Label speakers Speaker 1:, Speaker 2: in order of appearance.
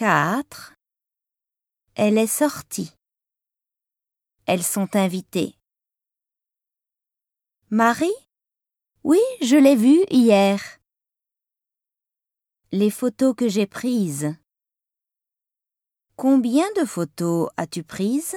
Speaker 1: 4. Elle est sortie. Elles sont invitées. Marie? Oui, je l'ai vue hier. Les photos que j'ai prises. Combien de photos as-tu prises?